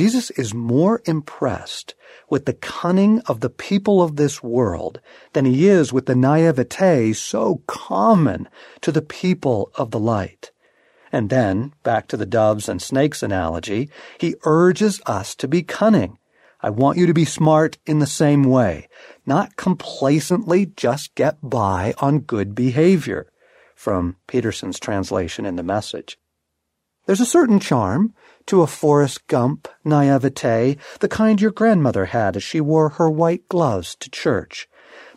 Jesus is more impressed with the cunning of the people of this world than he is with the naivete so common to the people of the light. And then, back to the doves and snakes analogy, he urges us to be cunning. I want you to be smart in the same way, not complacently just get by on good behavior. From Peterson's translation in the message. There's a certain charm to a Forrest Gump naivete, the kind your grandmother had as she wore her white gloves to church.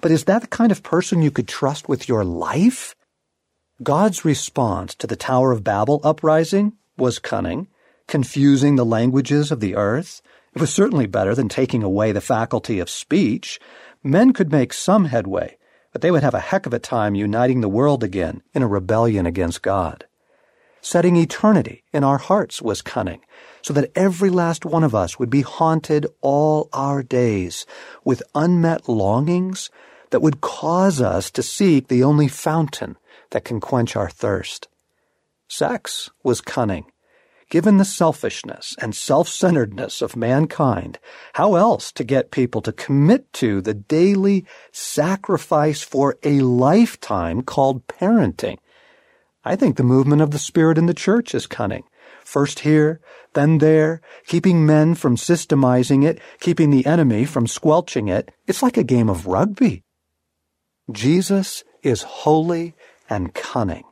But is that the kind of person you could trust with your life? God's response to the Tower of Babel uprising was cunning, confusing the languages of the earth. It was certainly better than taking away the faculty of speech. Men could make some headway, but they would have a heck of a time uniting the world again in a rebellion against God. Setting eternity in our hearts was cunning, so that every last one of us would be haunted all our days with unmet longings that would cause us to seek the only fountain that can quench our thirst. Sex was cunning. Given the selfishness and self-centeredness of mankind, how else to get people to commit to the daily sacrifice for a lifetime called parenting? I think the movement of the Spirit in the church is cunning. First here, then there, keeping men from systemizing it, keeping the enemy from squelching it. It's like a game of rugby. Jesus is holy and cunning.